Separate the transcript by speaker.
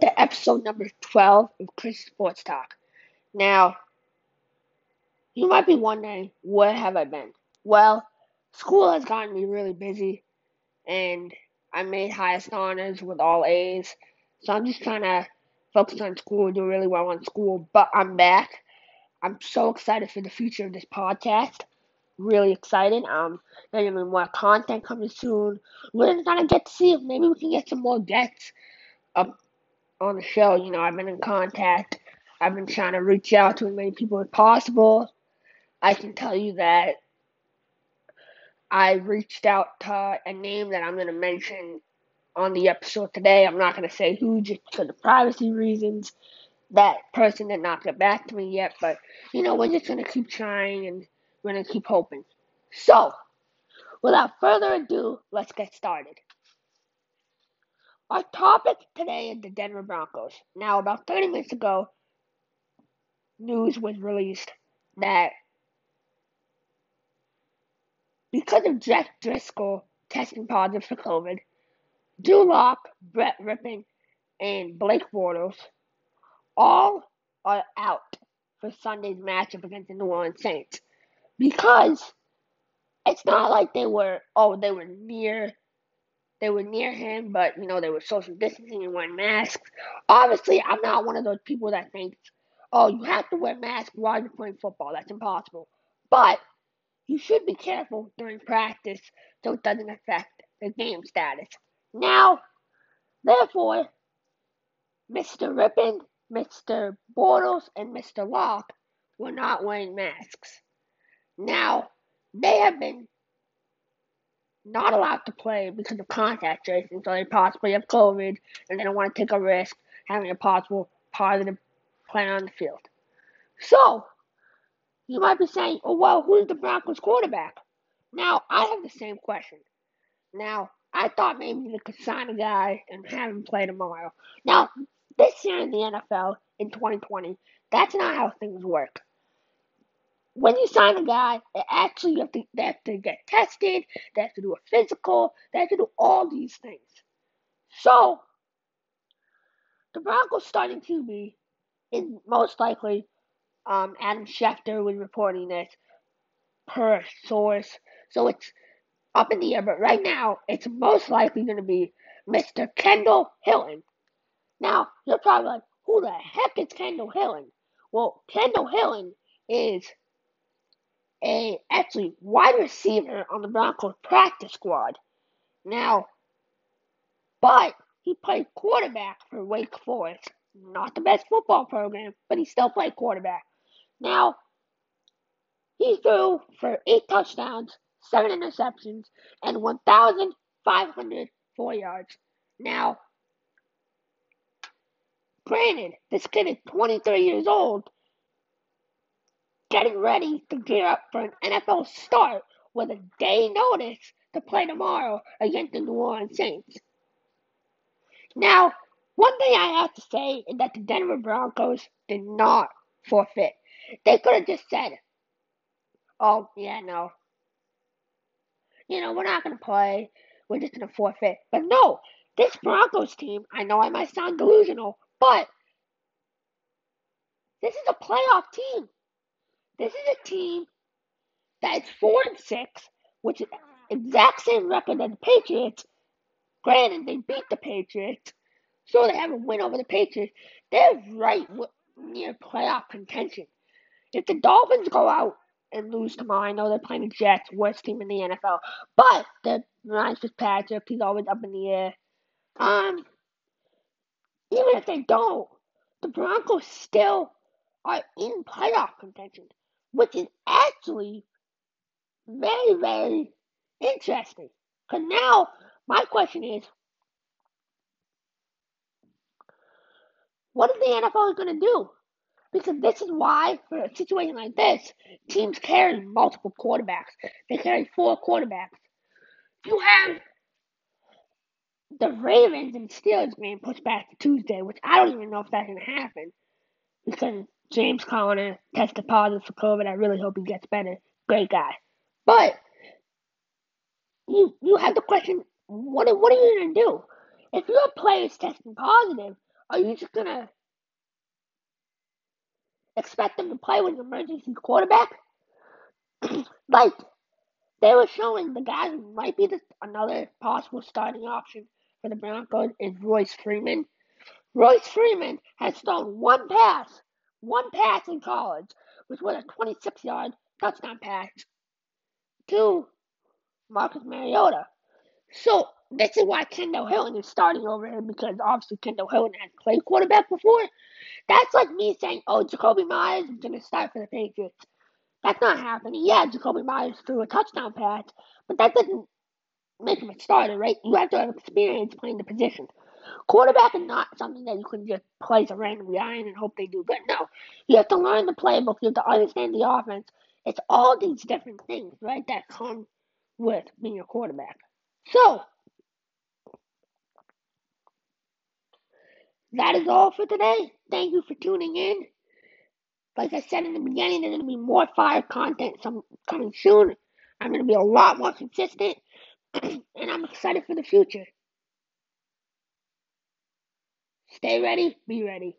Speaker 1: to episode number 12 of Chris Sports Talk. Now, you might be wondering, where have I been? Well, school has gotten me really busy, and I made highest honors with all A's, so I'm just trying to focus on school, and do really well on school, but I'm back. I'm so excited for the future of this podcast. Really excited. Um, there's gonna be more content coming soon. We're gonna get to see if maybe we can get some more guests up on the show. You know, I've been in contact. I've been trying to reach out to as many people as possible. I can tell you that I reached out to a name that I'm going to mention on the episode today. I'm not going to say who just because of privacy reasons. That person did not get back to me yet, but you know, we're just going to keep trying and we're going to keep hoping. So, without further ado, let's get started. Our topic today is the Denver Broncos. Now, about 30 minutes ago, news was released that because of Jeff Driskel testing positive for COVID, Drew Lock, Brett Rypien, and Blake Bortles all are out for Sunday's matchup against the New Orleans Saints because it's not like they were oh they were near they were near him, but you know they were social distancing and wearing masks. Obviously, I'm not one of those people that thinks, "Oh, you have to wear masks while you're playing football." That's impossible. But you should be careful during practice so it doesn't affect the game status. Now, therefore, Mr. Rypien, Mr. Bortles, and Mr. Lock were not wearing masks. Now, they have been not allowed to play because of contact tracing, so they possibly have COVID and they don't want to take a risk having a possible positive player on the field. So, you might be saying, oh, well, who's the Broncos quarterback? Now, I have the same question. Now, I thought maybe they could sign a guy and have him play tomorrow. Now, this year in the NFL, in 2020, that's not how things work when you sign a guy, actually have to they have to get tested, they have to do a physical, they have to do all these things. So the Broncos starting QB is most likely um, Adam Schefter was reporting this per source. So it's up in the air, but right now it's most likely going to be Mr. Kendall Hinton. Now, you're probably like, who the heck is Kendall Hinton? Well, Kendall Hinton is a actually wide receiver on the Broncos practice squad. Now, but he played quarterback for Wake Forest. Not the best football program, but he still played quarterback. Now, he threw for eight touchdowns, seven interceptions, and 1,504 yards. Now, granted, this kid is 23 years old, getting ready to gear up for an NFL start with a day notice to play tomorrow against the New Orleans Saints. Now, one thing I have to say is that the Denver Broncos did not forfeit. They could have just said, oh, yeah, no. You know, we're not going to play. We're just going to forfeit. But no, this Broncos team, I know I might sound delusional, but this is a playoff team. This is a team that is four and six, which is exact same record as the Patriots. Granted, they beat the Patriots, so they have a win over the Patriots. They're right near playoff contention. If the Dolphins go out and lose tomorrow, I know they're playing the Jets, worst team in the NFL, but the Ryan Fitzpatrick, he's always up in the air. Um, even if they don't, the Broncos still are in playoff contention which is actually very, very interesting. Because now, my question is, what is the NFL going to do? Because this is why, for a situation like this, teams carry multiple quarterbacks. They carry four quarterbacks. You have the Ravens and Steelers being pushed back to Tuesday, which I don't even know if that's going to happen. Because James Conner tested positive for COVID. I really hope he gets better. Great guy. But you you have the question, what what are you gonna do? If your player is testing positive, are you just gonna expect them to play with an emergency quarterback? like they were showing the guy who might be the, another possible starting option for the Broncos is Royce Freeman. Royce Freeman has thrown one pass, one pass in college, which was a 26 yard touchdown pass to Marcus Mariota. So this is why Kendall Hinton is starting over him because obviously Kendall Hinton has played quarterback before. That's like me saying, oh, Jakobi Meyers is going to start for the Patriots. That's not happening. Yeah, Jakobi Meyers threw a touchdown pass, but that doesn't make him a starter, right? You have to have experience playing the position. Quarterback is not something that you can just place a random guy in and hope they do good. No, you have to learn the playbook. You have to understand the offense. It's all these different things, right, that come with being a quarterback. So, that is all for today. Thank you for tuning in. Like I said in the beginning, there's going to be more fire content some, coming soon. I'm going to be a lot more consistent, and I'm excited for the future. Stay ready, be ready.